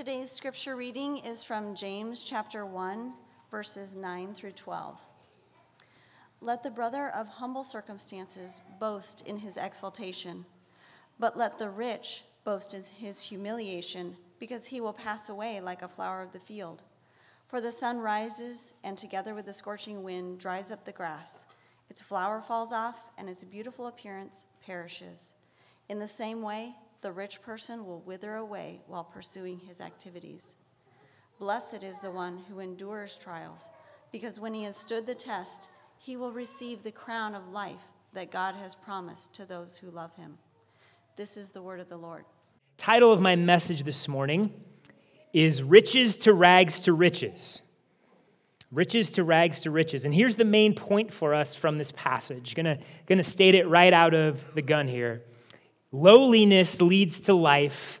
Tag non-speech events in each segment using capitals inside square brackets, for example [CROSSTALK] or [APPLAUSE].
Today's scripture reading is from James chapter 1, verses 9 through 12. Let the brother of humble circumstances boast in his exaltation, but let the rich boast in his humiliation, because he will pass away like a flower of the field. For the sun rises, and together with the scorching wind dries up the grass. Its flower falls off, and its beautiful appearance perishes. In the same way, the rich person will wither away while pursuing his activities. Blessed is the one who endures trials, because when he has stood the test, he will receive the crown of life that God has promised to those who love him. This is the word of the Lord. Title of my message this morning is Riches to Rags to Riches. Riches to rags to riches. And here's the main point for us from this passage. Gonna, gonna state it right out of the gun here. Lowliness leads to life,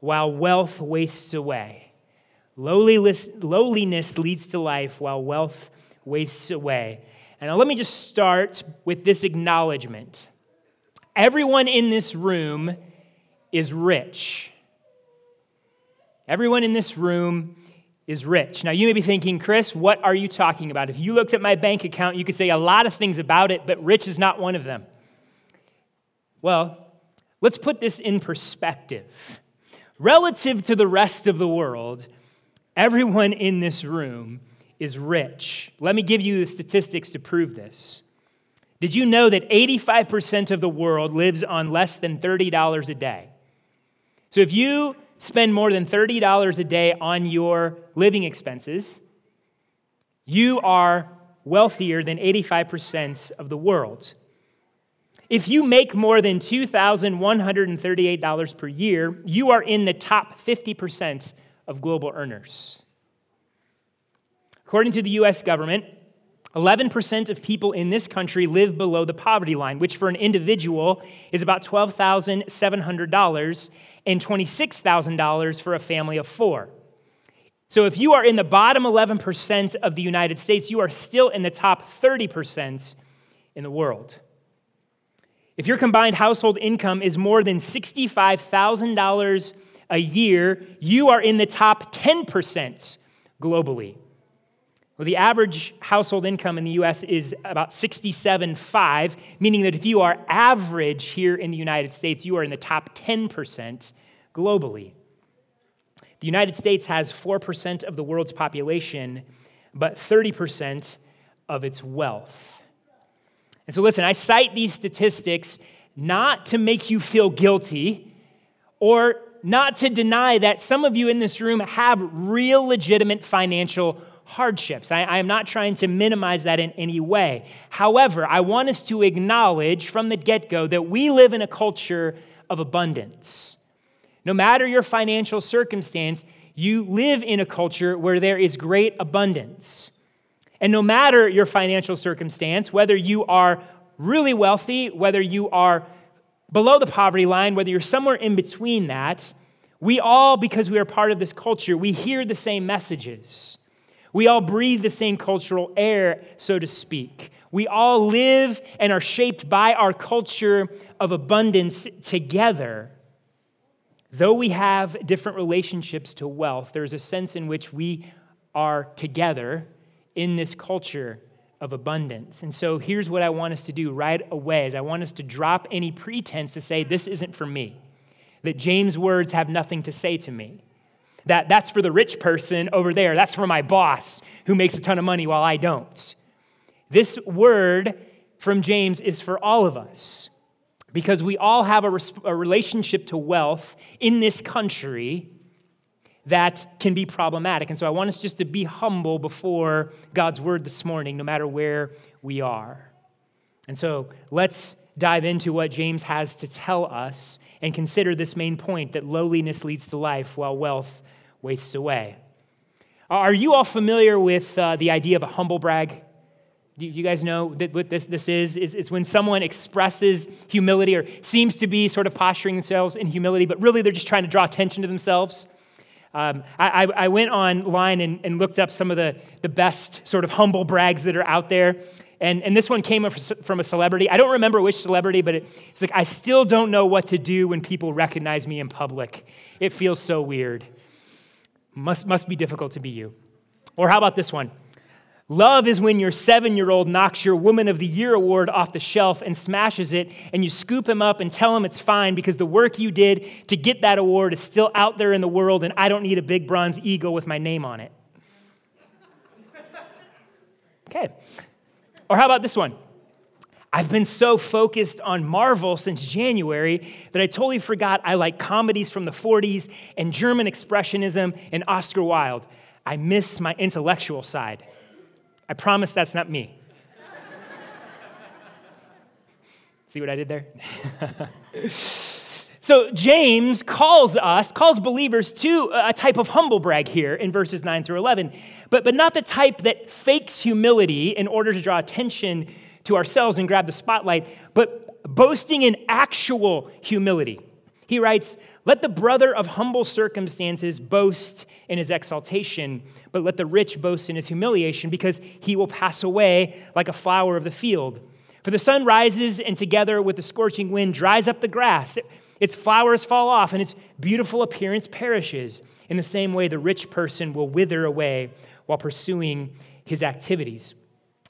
while wealth wastes away. Lowliness, lowliness leads to life, while wealth wastes away. And now let me just start with this acknowledgement. Everyone in this room is rich. Everyone in this room is rich. Now, you may be thinking, Chris, what are you talking about? If you looked at my bank account, you could say a lot of things about it, but rich is not one of them. Well, Let's put this in perspective. Relative to the rest of the world, everyone in this room is rich. Let me give you the statistics to prove this. Did you know that 85% of the world lives on less than $30 a day? So if you spend more than $30 a day on your living expenses, you are wealthier than 85% of the world. If you make more than $2,138 per year, you are in the top 50% of global earners. According to the US government, 11% of people in this country live below the poverty line, which for an individual is about $12,700 and $26,000 for a family of four. So if you are in the bottom 11% of the United States, you are still in the top 30% in the world. If your combined household income is more than $65,000 a year, you are in the top 10% globally. Well, the average household income in the US is about 67.5, meaning that if you are average here in the United States, you are in the top 10% globally. The United States has 4% of the world's population, but 30% of its wealth. And so, listen, I cite these statistics not to make you feel guilty or not to deny that some of you in this room have real legitimate financial hardships. I, I, am not trying to minimize that in any way. However, I want us to acknowledge from the get go that we live in a culture of abundance. No matter your financial circumstance, you live in a culture where there is great abundance. And no matter your financial circumstance, whether you are really wealthy, whether you are below the poverty line, whether you're somewhere in between that, we all, because we are part of this culture, we hear the same messages. We all breathe the same cultural air, so to speak. We all live and are shaped by our culture of abundance together. Though we have different relationships to wealth, there's a sense in which we are together in this culture of abundance. And so here's what I want us to do right away is I want us to drop any pretense to say this isn't for me. That James' words have nothing to say to me. That that's for the rich person over there. That's for my boss who makes a ton of money while I don't. This word from James is for all of us because we all have a, a relationship to wealth in this country that can be problematic. And so I want us just to be humble before God's word this morning, no matter where we are. And so let's dive into what James has to tell us and consider this main point that lowliness leads to life while wealth wastes away. Are you all familiar with uh, the idea of a humble brag? Do you guys know what this, this is? It's when someone expresses humility or seems to be sort of posturing themselves in humility, but really they're just trying to draw attention to themselves. Um, I, I, went online and, and, looked up some of the, the best sort of humble brags that are out there. And, and this one came from a celebrity. I don't remember which celebrity, but it, it's like, I still don't know what to do when people recognize me in public. It feels so weird. Must, must be difficult to be you. Or how about this one? Love is when your seven year old knocks your Woman of the Year award off the shelf and smashes it, and you scoop him up and tell him it's fine because the work you did to get that award is still out there in the world, and I don't need a big bronze eagle with my name on it. Okay. Or how about this one? I've been so focused on Marvel since January that I totally forgot I like comedies from the 40s and German Expressionism and Oscar Wilde. I miss my intellectual side. I promise that's not me. See what I did there? [LAUGHS] so, James calls us, calls believers to a type of humble brag here in verses 9 through 11, but, but not the type that fakes humility in order to draw attention to ourselves and grab the spotlight, but boasting in actual humility. He writes, Let the brother of humble circumstances boast in his exaltation, but let the rich boast in his humiliation, because he will pass away like a flower of the field. For the sun rises, and together with the scorching wind dries up the grass. Its flowers fall off, and its beautiful appearance perishes. In the same way, the rich person will wither away while pursuing his activities.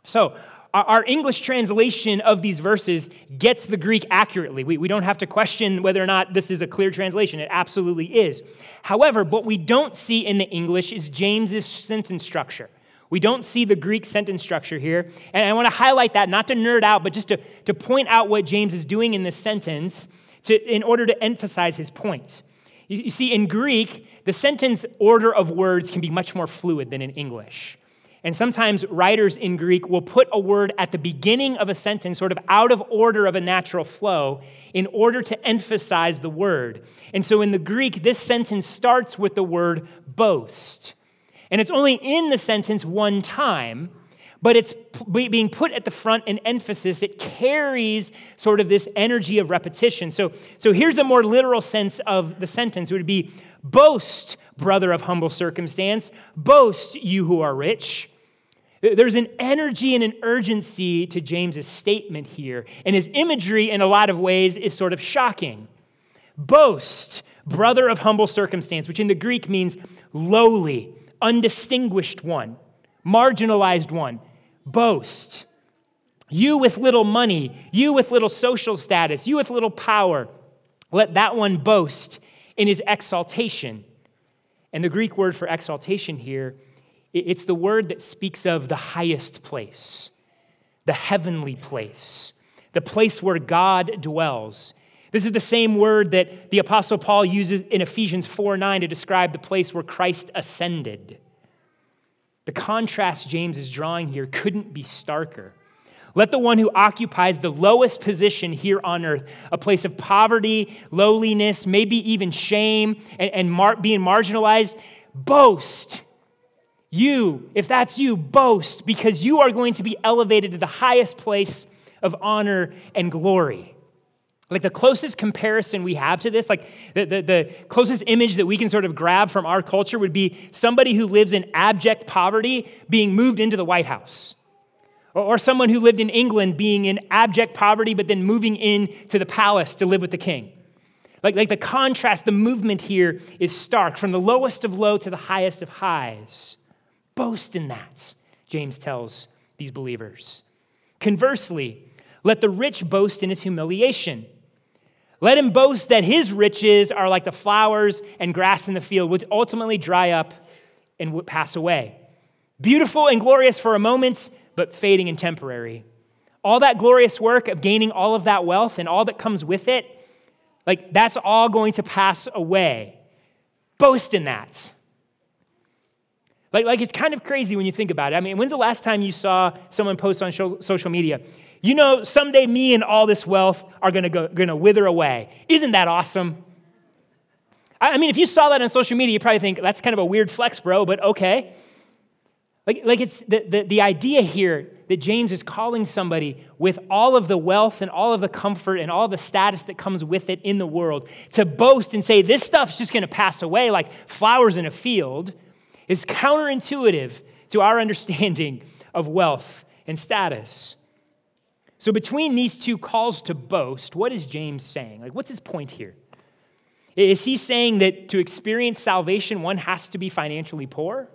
So, our English translation of these verses gets the Greek accurately. We, we don't have to question whether or not this is a clear translation. It absolutely is. However, what we don't see in the English is James's sentence structure. We don't see the Greek sentence structure here. And I want to highlight that, not to nerd out, but just to, to point out what James is doing in this sentence to, in order to emphasize his point. You, you see, in Greek, the sentence order of words can be much more fluid than in English. And sometimes writers in Greek will put a word at the beginning of a sentence, sort of out of order of a natural flow, in order to emphasize the word. And so in the Greek, this sentence starts with the word boast. And it's only in the sentence one time, but it's being put at the front in emphasis. It carries sort of this energy of repetition. So, so here's the more literal sense of the sentence it would be boast, brother of humble circumstance, boast, you who are rich. There's an energy and an urgency to James's statement here, and his imagery, in a lot of ways, is sort of shocking. Boast, brother of humble circumstance, which in the Greek means lowly, undistinguished one, marginalized one. Boast. You with little money, you with little social status, you with little power, let that one boast in his exaltation. And the Greek word for exaltation here it's the word that speaks of the highest place, the heavenly place, the place where God dwells. This is the same word that the Apostle Paul uses in Ephesians 4 9 to describe the place where Christ ascended. The contrast James is drawing here couldn't be starker. Let the one who occupies the lowest position here on earth, a place of poverty, lowliness, maybe even shame, and, and mar- being marginalized, boast you, if that's you, boast because you are going to be elevated to the highest place of honor and glory. Like the closest comparison we have to this, like the, the, the, closest image that we can sort of grab from our culture would be somebody who lives in abject poverty being moved into the White House. Or, or someone who lived in England being in abject poverty but then moving into the palace to live with the king. Like, like the contrast, the movement here is stark from the lowest of low to the highest of highs. Boast in that, James tells these believers. Conversely, let the rich boast in his humiliation. Let him boast that his riches are like the flowers and grass in the field, which ultimately dry up and pass away. Beautiful and glorious for a moment, but fading and temporary. All that glorious work of gaining all of that wealth and all that comes with it, like that's all going to pass away. Boast in that. Like, like it's kind of crazy when you think about it. I mean, when's the last time you saw someone post on social media? You know, someday me and all this wealth are gonna, go, gonna wither away. Isn't that awesome? I mean, if you saw that on social media, you probably think that's kind of a weird flex, bro, but okay. Like, like it's the, the, the idea here that James is calling somebody with all of the wealth and all of the comfort and all the status that comes with it in the world to boast and say, this stuff's just gonna pass away like flowers in a field is counterintuitive to our understanding of wealth and status. So, between these two calls to boast, what is James saying? Like, what's his point here? Is he saying that to experience salvation, one has to be financially poor?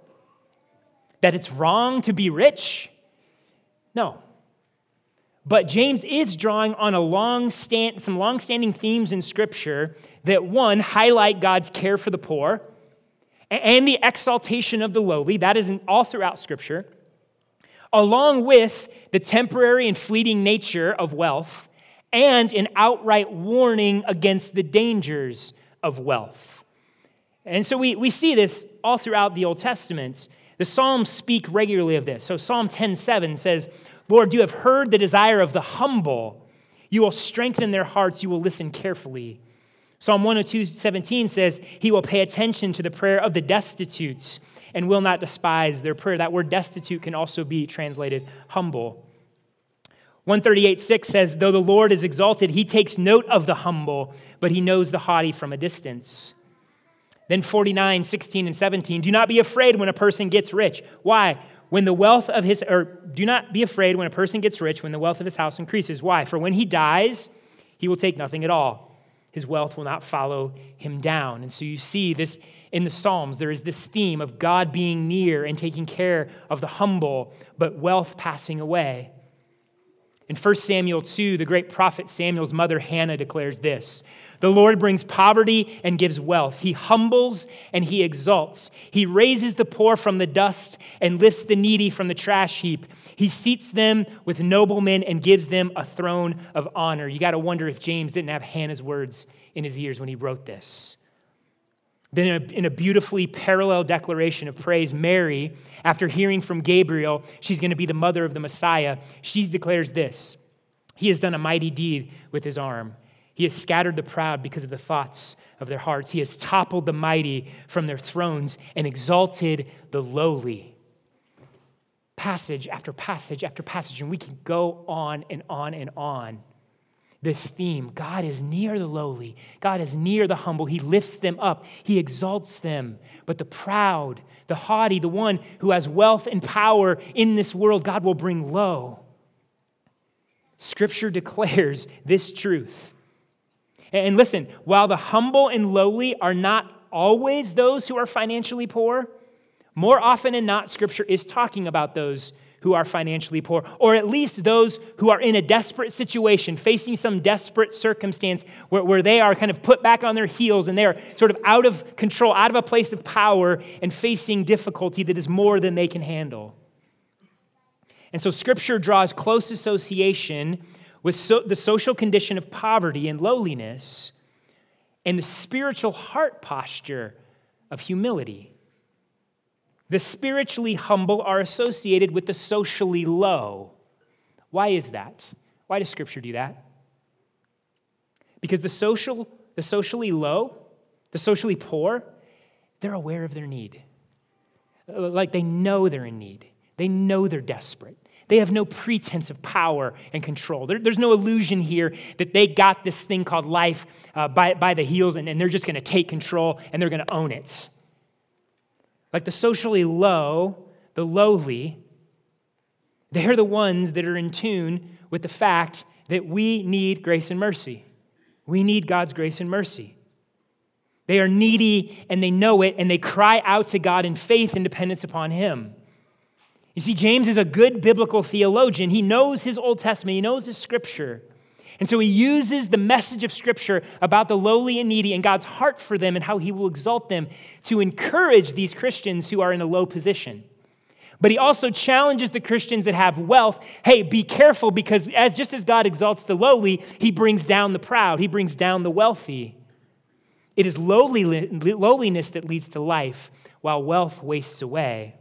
That it's wrong to be rich? No. But James is drawing on a long stand, some long-standing themes in Scripture that, one, highlight God's care for the poor and the exaltation of the lowly. That is all throughout Scripture, along with the temporary and fleeting nature of wealth and an outright warning against the dangers of wealth. And so we, we see this all throughout the Old Testament. The Psalms speak regularly of this. So Psalm 10:7 says, Lord, you have heard the desire of the humble. You will strengthen their hearts. You will listen carefully. Psalm 102, 17 says, He will pay attention to the prayer of the destitutes and will not despise their prayer. That word destitute can also be translated humble. 138 6 says, Though the Lord is exalted, he takes note of the humble, but he knows the haughty from a distance. Then 49, 16, and 17, do not be afraid when a person gets rich. Why? When the wealth of his, or do not be afraid when a person gets rich, when the wealth of his house increases. Why? For when he dies, he will take nothing at all. His wealth will not follow him down. And so you see this in the Psalms. There is this theme of God being near and taking care of the humble, but wealth passing away. In 1 Samuel 2, the great prophet Samuel's mother Hannah declares this The Lord brings poverty and gives wealth. He humbles and he exalts. He raises the poor from the dust and lifts the needy from the trash heap. He seats them with noblemen and gives them a throne of honor. You got to wonder if James didn't have Hannah's words in his ears when he wrote this. Then, in a, in a, beautifully parallel declaration of praise, Mary, after hearing from Gabriel, she's going to be the mother of the Messiah, she declares this He has done a mighty deed with his arm. He has scattered the proud because of the thoughts of their hearts. He has toppled the mighty from their thrones and exalted the lowly. Passage after passage after passage, and we can go on and on and on this theme. God is near the lowly, God is near the humble. He lifts them up, He exalts them. But the proud, the haughty, the one who has wealth and power in this world, God will bring low. Scripture declares this truth. And listen, while the humble and lowly are not always those who are financially poor, more often than not, Scripture is talking about those who are financially poor, or at least those who are in a desperate situation, facing some desperate circumstance where, where they are kind of put back on their heels and they're sort of out of control, out of a place of power, and facing difficulty that is more than they can handle. And so, Scripture draws close association with so, the social condition of poverty and lowliness and the spiritual heart posture of humility. The spiritually humble are associated with the socially low. Why is that? Why does Scripture do that? Because the, social, the socially low, the socially poor, they're aware of their need. Uh, like they know they're in need, they know they're desperate. They have no pretense of power and control. There, there's no illusion here that they got this thing called life uh, by, by the heels and, and they're just going to take control and they're going to own it. Like the socially low, the lowly, they're the ones that are in tune with the fact that we need grace and mercy. We need God's grace and mercy. They are needy and they know it, and they cry out to God in faith and dependence upon Him. You see, James is a good biblical theologian. He knows his Old Testament, he knows his scripture. And so he uses the message of Scripture about the lowly and needy and God's heart for them and how he will exalt them to encourage these Christians who are in a low position. But he also challenges the Christians that have wealth hey, be careful because as, just as God exalts the lowly, he brings down the proud, he brings down the wealthy. It is lowliness that leads to life, while wealth wastes away.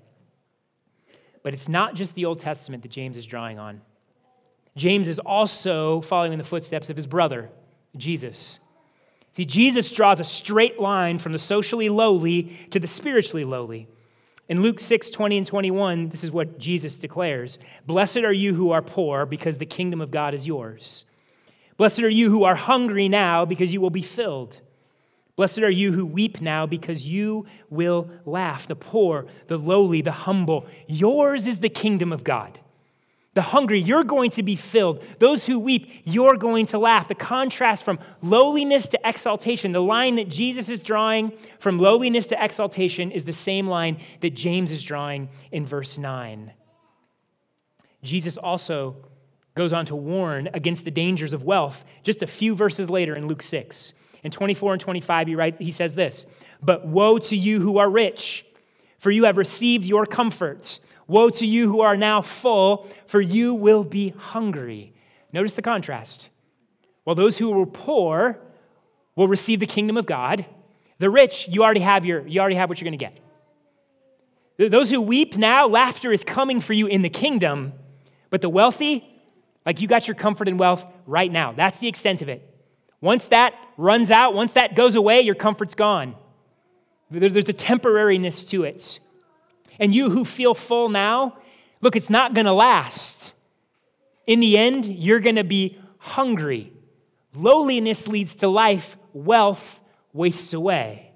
But it's not just the Old Testament that James is drawing on. James is also following in the footsteps of his brother, Jesus. See, Jesus draws a straight line from the socially lowly to the spiritually lowly. In Luke 6, 20 and 21, this is what Jesus declares Blessed are you who are poor, because the kingdom of God is yours. Blessed are you who are hungry now, because you will be filled. Blessed are you who weep now, because you will laugh. The poor, the lowly, the humble. Yours is the kingdom of God. The hungry, you're going to be filled. Those who weep, you're going to laugh. The contrast from lowliness to exaltation, the line that Jesus is drawing from lowliness to exaltation, is the same line that James is drawing in verse 9. Jesus also goes on to warn against the dangers of wealth just a few verses later in Luke 6. In 24 and 25, he, write, he says this But woe to you who are rich, for you have received your comforts. Woe to you who are now full, for you will be hungry. Notice the contrast. While those who were poor will receive the kingdom of God, the rich, you already have, your, you already have what you're going to get. Those who weep now, laughter is coming for you in the kingdom. But the wealthy, like you got your comfort and wealth right now. That's the extent of it. Once that runs out, once that goes away, your comfort's gone. There's a temporariness to it. And you who feel full now, look, it's not going to last. In the end, you're going to be hungry. Lowliness leads to life, wealth wastes away.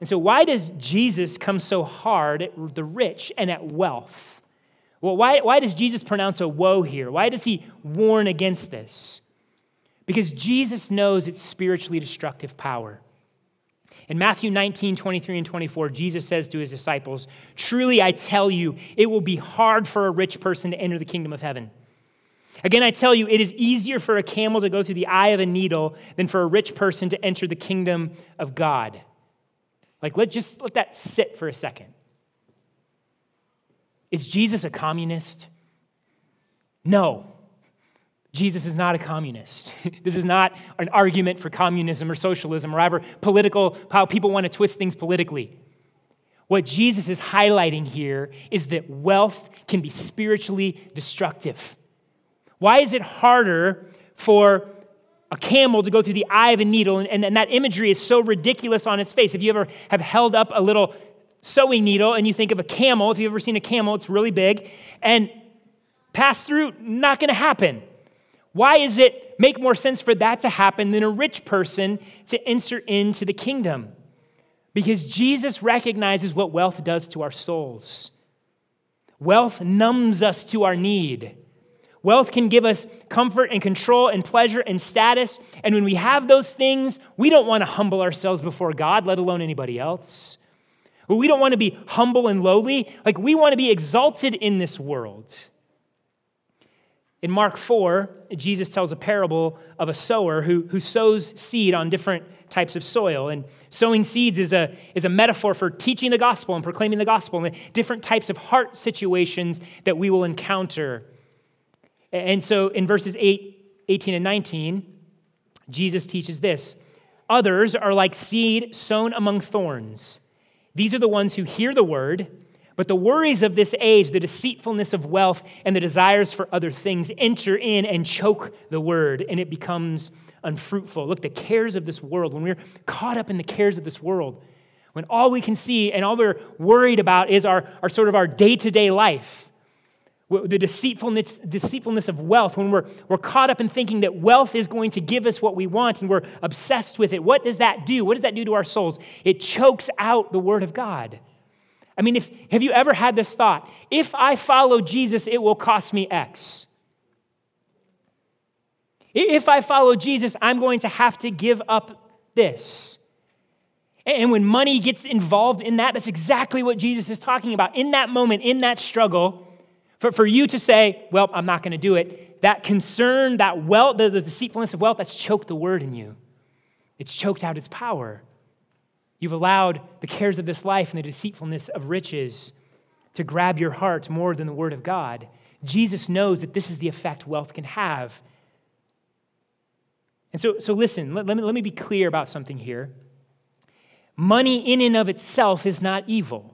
And so, why does Jesus come so hard at the rich and at wealth? Well, why, why does Jesus pronounce a woe here? Why does he warn against this? Because Jesus knows its spiritually destructive power. In Matthew 19, 23, and 24, Jesus says to his disciples, Truly I tell you, it will be hard for a rich person to enter the kingdom of heaven. Again, I tell you, it is easier for a camel to go through the eye of a needle than for a rich person to enter the kingdom of God. Like, let just let that sit for a second. Is Jesus a communist? No. Jesus is not a communist. [LAUGHS] this is not an argument for communism or socialism or however political, how people want to twist things politically. What Jesus is highlighting here is that wealth can be spiritually destructive. Why is it harder for a camel to go through the eye of a needle? And, and that imagery is so ridiculous on its face. If you ever have held up a little sewing needle and you think of a camel, if you've ever seen a camel, it's really big, and pass through, not going to happen. Why does it make more sense for that to happen than a rich person to enter into the kingdom? Because Jesus recognizes what wealth does to our souls. Wealth numbs us to our need. Wealth can give us comfort and control and pleasure and status. And when we have those things, we don't want to humble ourselves before God, let alone anybody else. We don't want to be humble and lowly. Like, we want to be exalted in this world. In Mark 4, Jesus tells a parable of a sower who, who sows seed on different types of soil. And sowing seeds is a, is a metaphor for teaching the gospel and proclaiming the gospel and different types of heart situations that we will encounter. And so in verses 8, 18, and 19, Jesus teaches this Others are like seed sown among thorns. These are the ones who hear the word but the worries of this age, the deceitfulness of wealth, and the desires for other things enter in and choke the word, and it becomes unfruitful. Look, the cares of this world, when we're caught up in the cares of this world, when all we can see and all we're worried about is our, our sort of our day to day life, the deceitfulness, deceitfulness of wealth, when we're, we're caught up in thinking that wealth is going to give us what we want and we're obsessed with it, what does that do? What does that do to our souls? It chokes out the Word of God. I mean, if, have you ever had this thought? If I follow Jesus, it will cost me X. If I follow Jesus, I'm going to have to give up this. And when money gets involved in that, that's exactly what Jesus is talking about. In that moment, in that struggle, for, for you to say, well, I'm not going to do it, that concern, that wealth, the, the deceitfulness of wealth, that's choked the word in you. It's choked out its power. You've allowed the cares of this life and the deceitfulness of riches to grab your heart more than the Word of God. Jesus knows that this is the effect wealth can have. And so, so listen, let, let, me, let me be clear about something here. Money in and of itself is not evil.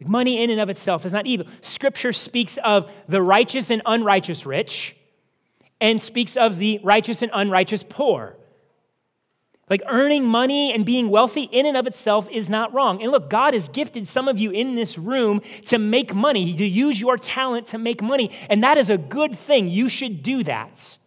Money in and of itself is not evil. Scripture speaks of the righteous and unrighteous rich and speaks of the righteous and unrighteous poor. Like earning money and being wealthy in and of itself is not wrong. And look, God has gifted some of you in this room to make money, to use your talent to make money. And that is a good thing. You should do that.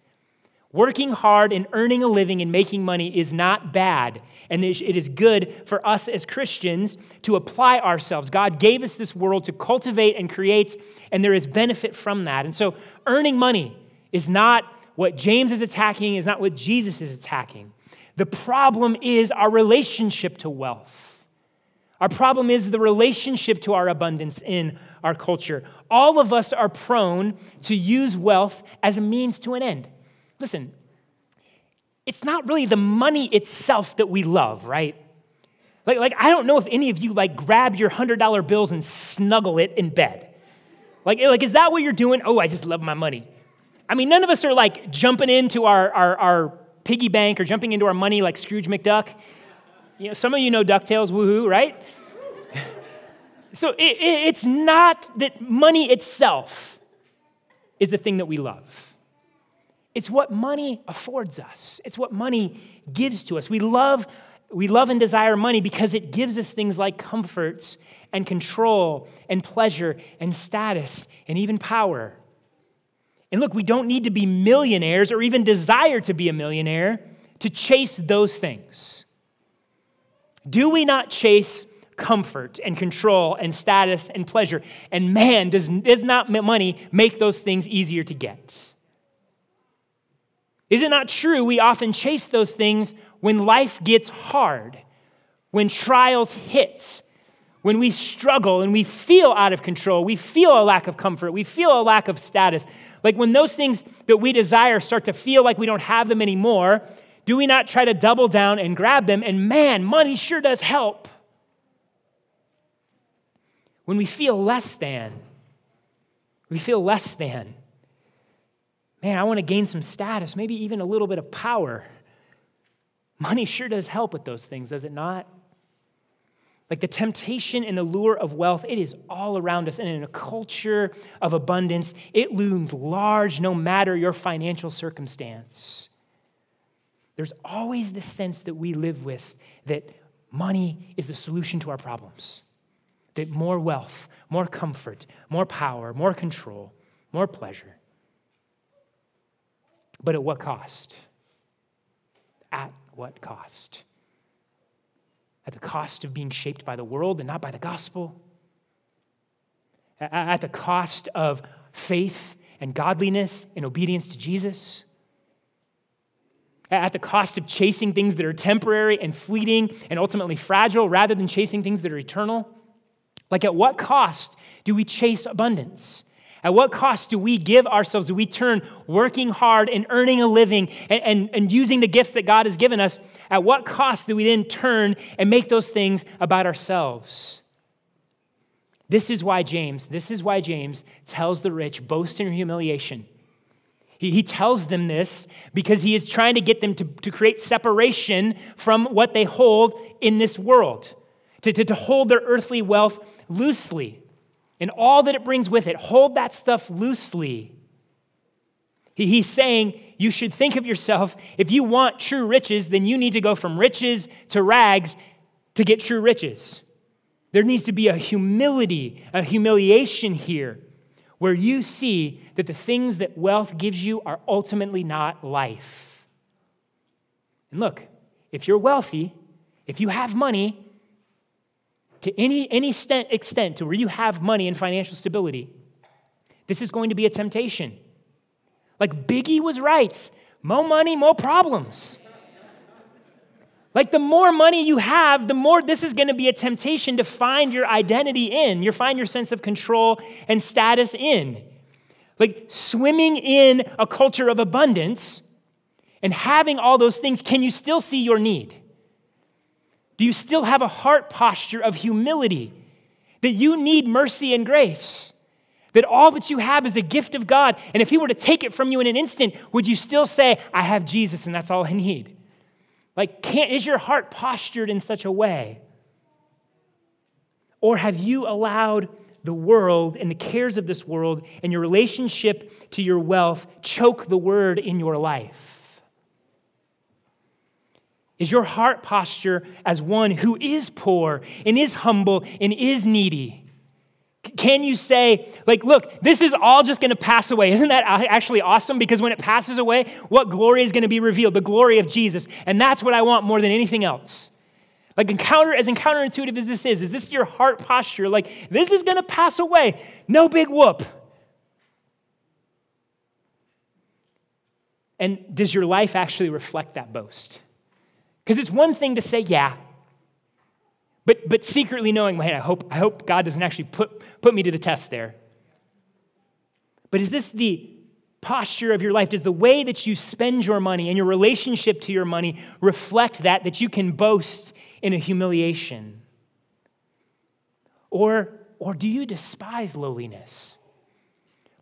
Working hard and earning a living and making money is not bad. And it is good for us as Christians to apply ourselves. God gave us this world to cultivate and create, and there is benefit from that. And so, earning money is not what James is attacking, is not what Jesus is attacking. The problem is our relationship to wealth. Our problem is the relationship to our abundance in our culture. All of us are prone to use wealth as a means to an end. Listen, it's not really the money itself that we love, right? Like, like I don't know if any of you like grab your $100 bills and snuggle it in bed. Like, like, is that what you're doing? Oh, I just love my money. I mean, none of us are like jumping into our, our, our piggy bank or jumping into our money like Scrooge McDuck. You know, some of you know DuckTales, woohoo, right? [LAUGHS] so it, it, it's not that money itself is the thing that we love. It's what money affords us. It's what money gives to us. We love, we love and desire money because it gives us things like comforts and control and pleasure and status and even power. And look, we don't need to be millionaires or even desire to be a millionaire to chase those things. Do we not chase comfort and control and status and pleasure? And man, does, does not money make those things easier to get? Is it not true we often chase those things when life gets hard, when trials hit, when we struggle and we feel out of control, we feel a lack of comfort, we feel a lack of status. Like when those things that we desire start to feel like we don't have them anymore, do we not try to double down and grab them? And man, money sure does help. When we feel less than, we feel less than man, I want to gain some status, maybe even a little bit of power. Money sure does help with those things, does it not? Like the temptation and the lure of wealth, it is all around us. And in a culture of abundance, it looms large no matter your financial circumstance. There's always the sense that we live with that money is the solution to our problems. That more wealth, more comfort, more power, more control, more pleasure but at what cost? At what cost? At the cost of being shaped by the world and not by the gospel? At the cost of faith and godliness and obedience to Jesus? At the cost of chasing things that are temporary and fleeting and ultimately fragile rather than chasing things that are eternal? Like, at what cost do we chase abundance? At what cost do we give ourselves? Do we turn working hard and earning a living and, and, and, using the gifts that God has given us? At what cost do we then turn and make those things about ourselves? This is why James, this is why James tells the rich, boast in humiliation. He, he tells them this because he is trying to get them to, to create separation from what they hold in this world, to, to, to hold their earthly wealth loosely and all that it brings with it. Hold that stuff loosely. He's saying you should think of yourself, if you want true riches, then you need to go from riches to rags to get true riches. There needs to be a humility, a humiliation here, where you see that the things that wealth gives you are ultimately not life. And look, if you're wealthy, if you have money, to any, any extent to where you have money and financial stability, this is going to be a temptation. Like Biggie was right more money, more problems. Like the more money you have, the more this is going to be a temptation to find your identity in, you find your sense of control and status in. Like swimming in a culture of abundance and having all those things, can you still see your need? Do you still have a heart posture of humility that you need mercy and grace? That all that you have is a gift of God, and if He were to take it from you in an instant, would you still say, I have Jesus and that's all I need? Like, can't, is your heart postured in such a way? Or have you allowed the world and the cares of this world and your relationship to your wealth choke the word in your life? Is your heart posture as one who is poor and is humble and is needy? Can you say, like, look, this is all just going to pass away? Isn't that actually awesome? Because when it passes away, what glory is going to be revealed? The glory of Jesus. And that's what I want more than anything else. Like, encounter, as counterintuitive as this is, is this your heart posture? Like, this is going to pass away. No big whoop. And does your life actually reflect that boast? Because it's one thing to say, yeah, but, but secretly knowing, hey, I hope, I hope God doesn't actually put, put me to the test there. But is this the posture of your life? Does the way that you spend your money and your relationship to your money reflect that, that you can boast in a humiliation? Or, or do you despise lowliness?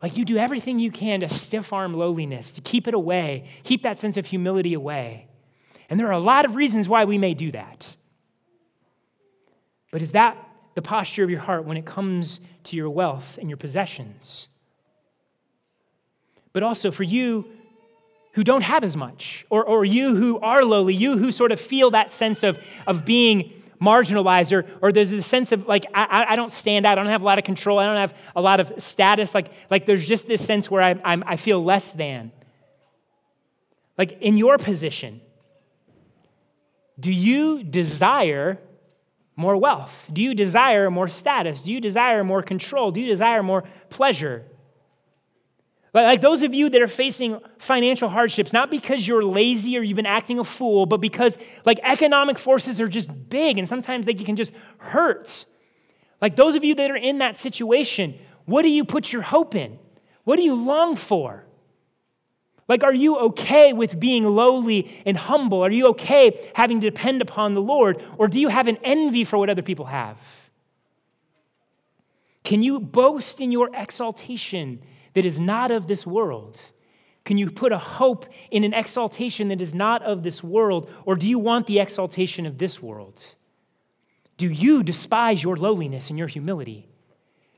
Like you do everything you can to stiff arm lowliness, to keep it away, keep that sense of humility away. And there are a lot of reasons why we may do that. But is that the posture of your heart when it comes to your wealth and your possessions? But also for you who don't have as much, or, or you who are lowly, you who sort of feel that sense of, of being marginalized or, or there's a sense of like I, I don't stand out i don't have a lot of control i don't have a lot of status like, like there's just this sense where I, I'm, I feel less than like in your position do you desire more wealth do you desire more status do you desire more control do you desire more pleasure like those of you that are facing financial hardships, not because you're lazy or you've been acting a fool, but because like economic forces are just big and sometimes they can just hurt. Like those of you that are in that situation, what do you put your hope in? What do you long for? Like, are you okay with being lowly and humble? Are you okay having to depend upon the Lord? Or do you have an envy for what other people have? Can you boast in your exaltation that is not of this world? Can you put a hope in an exaltation that is not of this world? Or do you want the exaltation of this world? Do you despise your lowliness and your humility?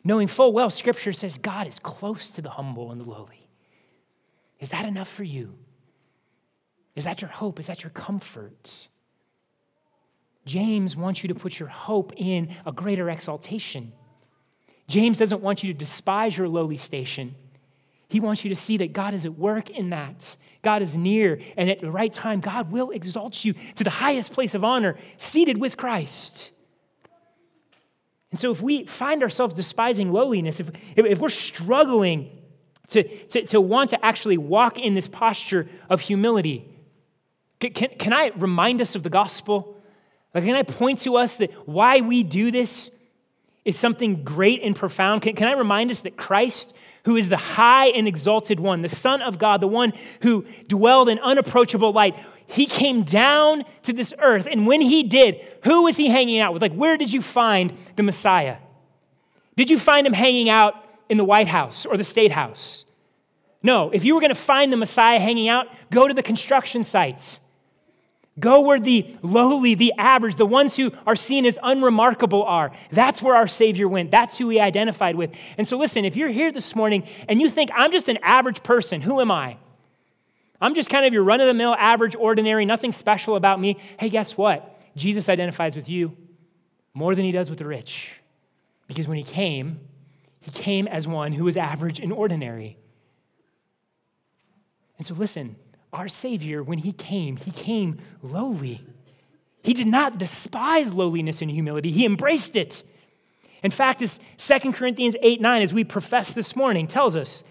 Knowing full well, Scripture says God is close to the humble and the lowly. Is that enough for you? Is that your hope? Is that your comfort? James wants you to put your hope in a greater exaltation. James doesn't want you to despise your lowly station. He wants you to see that God is at work in that. God is near, and at the right time, God will exalt you to the highest place of honor, seated with Christ. And so, if we find ourselves despising lowliness, if, if we're struggling to, to, to want to actually walk in this posture of humility, can, can, can I remind us of the gospel? Like, can I point to us that why we do this is something great and profound? Can, can I remind us that Christ who is the high and exalted one, the Son of God, the one who dwelled in unapproachable light. He came down to this earth, and when he did, who was he hanging out with? Like, where did you find the Messiah? Did you find him hanging out in the White House or the State House? No, if you were going to find the Messiah hanging out, go to the construction sites. Go where the lowly, the average, the ones who are seen as unremarkable are. That's where our Savior went. That's who he identified with. And so, listen, if you're here this morning and you think, I'm just an average person, who am I? I'm just kind of your run of the mill, average, ordinary, nothing special about me. Hey, guess what? Jesus identifies with you more than he does with the rich. Because when he came, he came as one who was average and ordinary. And so, listen, our Savior, when He came, He came lowly. He did not despise lowliness and humility, He embraced it. In fact, as 2 Corinthians 8 9, as we profess this morning, tells us,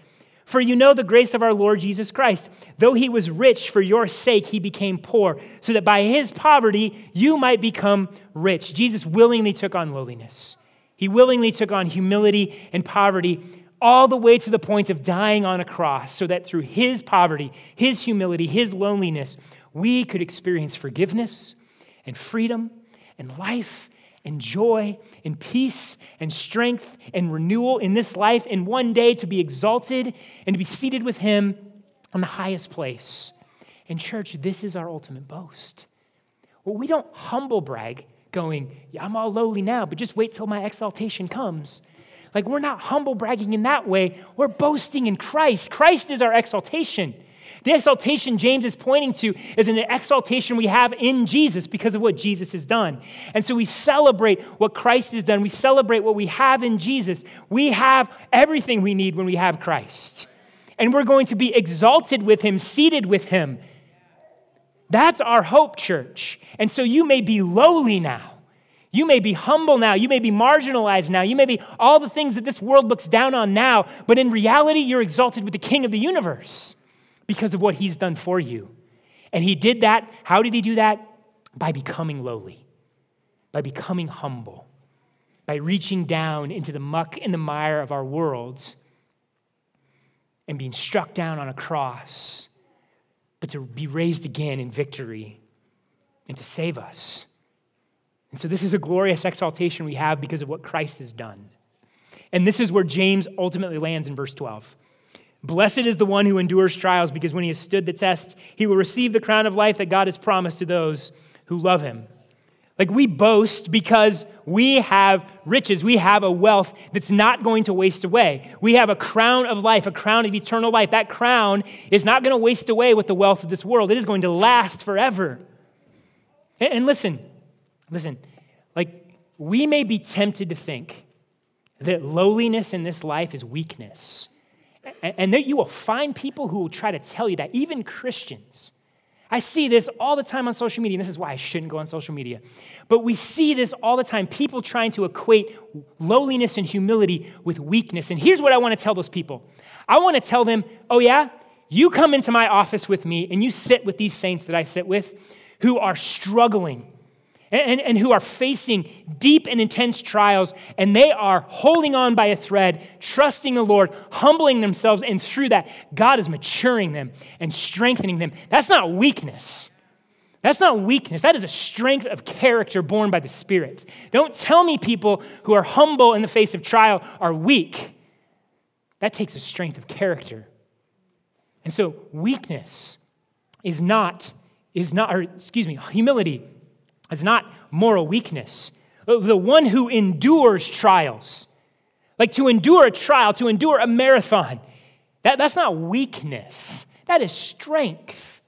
For you know the grace of our Lord Jesus Christ. Though he was rich, for your sake he became poor, so that by his poverty you might become rich. Jesus willingly took on lowliness. He willingly took on humility and poverty all the way to the point of dying on a cross, so that through his poverty, his humility, his loneliness, we could experience forgiveness and freedom and life and joy and peace and strength and renewal in this life, and one day to be exalted and to be seated with him on the highest place. And, church, this is our ultimate boast. Well, we don't humble brag going, yeah, I'm all lowly now, but just wait till my exaltation comes. Like, we're not humble bragging in that way. We're boasting in Christ. Christ is our exaltation. The exaltation James is pointing to is an exaltation we have in Jesus because of what Jesus has done. And so we celebrate what Christ has done. We celebrate what we have in Jesus. We have everything we need when we have Christ. And we're going to be exalted with him, seated with him. That's our hope, church. And so you may be lowly now. You may be humble now. You may be marginalized now. You may be all the things that this world looks down on now. But in reality, you're exalted with the King of the universe because of what he's done for you. And he did that. How did he do that? By becoming lowly, by becoming humble, by reaching down into the muck and the mire of our worlds and being struck down on a cross, but to be raised again in victory and to save us. And so, this is a glorious exaltation we have because of what Christ has done. And this is where James ultimately lands in verse 12. Blessed is the one who endures trials, because when he has stood the test, he will receive the crown of life that God has promised to those who love him. Like we boast because we have riches. We have a wealth that's not going to waste away. We have a crown of life, a crown of eternal life. That crown is not going to waste away with the wealth of this world, it is going to last forever. And listen, listen, like we may be tempted to think that lowliness in this life is weakness. And that you will find people who will try to tell you that, even Christians. I see this all the time on social media, and this is why I shouldn't go on social media. But we see this all the time people trying to equate lowliness and humility with weakness. And here's what I want to tell those people I want to tell them, oh, yeah, you come into my office with me and you sit with these saints that I sit with who are struggling and, and, who are facing deep and intense trials, and they are holding on by a thread, trusting the Lord, humbling themselves, and through that, God is maturing them and strengthening them. That's not weakness. That's not weakness. That is a strength of character born by the Spirit. Don't tell me people who are humble in the face of trial are weak. That takes a strength of character. And so, weakness is not, is not, or excuse me, humility it's not moral weakness. The one who endures trials, like to endure a trial, to endure a marathon, that, that's not weakness. That is strength.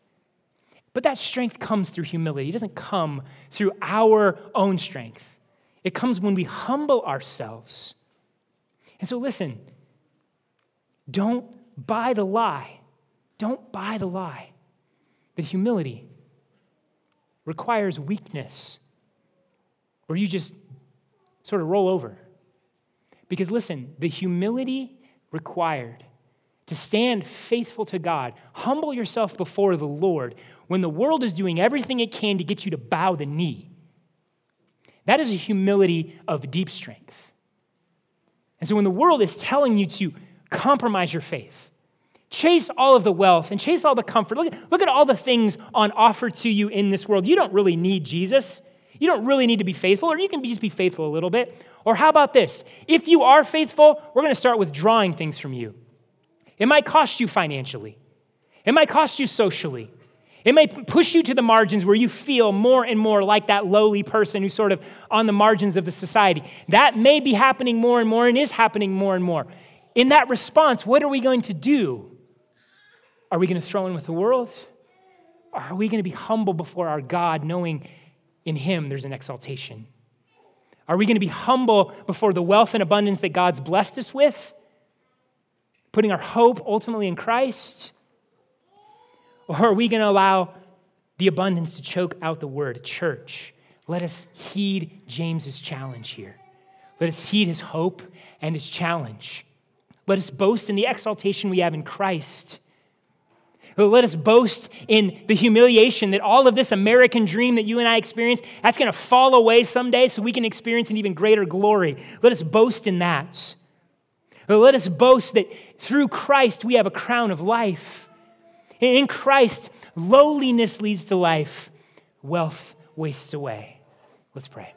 But that strength comes through humility. It doesn't come through our own strength. It comes when we humble ourselves. And so, listen, don't buy the lie. Don't buy the lie that humility requires weakness, where you just sort of roll over. Because listen, the humility required to stand faithful to God, humble yourself before the Lord when the world is doing everything it can to get you to bow the knee. That is a humility of deep strength. And so when the world is telling you to compromise your faith, Chase all of the wealth and chase all the comfort. Look, look at all the things on offer to you in this world. You don't really need Jesus. You don't really need to be faithful, or you can just be faithful a little bit. Or how about this? If you are faithful, we're going to start withdrawing things from you. It might cost you financially, it might cost you socially. It may push you to the margins where you feel more and more like that lowly person who's sort of on the margins of the society. That may be happening more and more and is happening more and more. In that response, what are we going to do? Are we going to throw in with the world? Or are we going to be humble before our God, knowing in Him there's an exaltation? Are we going to be humble before the wealth and abundance that God's blessed us with? Putting our hope ultimately in Christ? Or are we going to allow the abundance to choke out the word? Church, let us heed James's challenge here. Let us heed his hope and his challenge. Let us boast in the exaltation we have in Christ let us boast in the humiliation that all of this American dream that you and I experience, that's going to fall away someday so we can experience an even greater glory. Let us boast in that. Let us boast that through Christ we have a crown of life. In Christ, lowliness leads to life, wealth wastes away. Let's pray.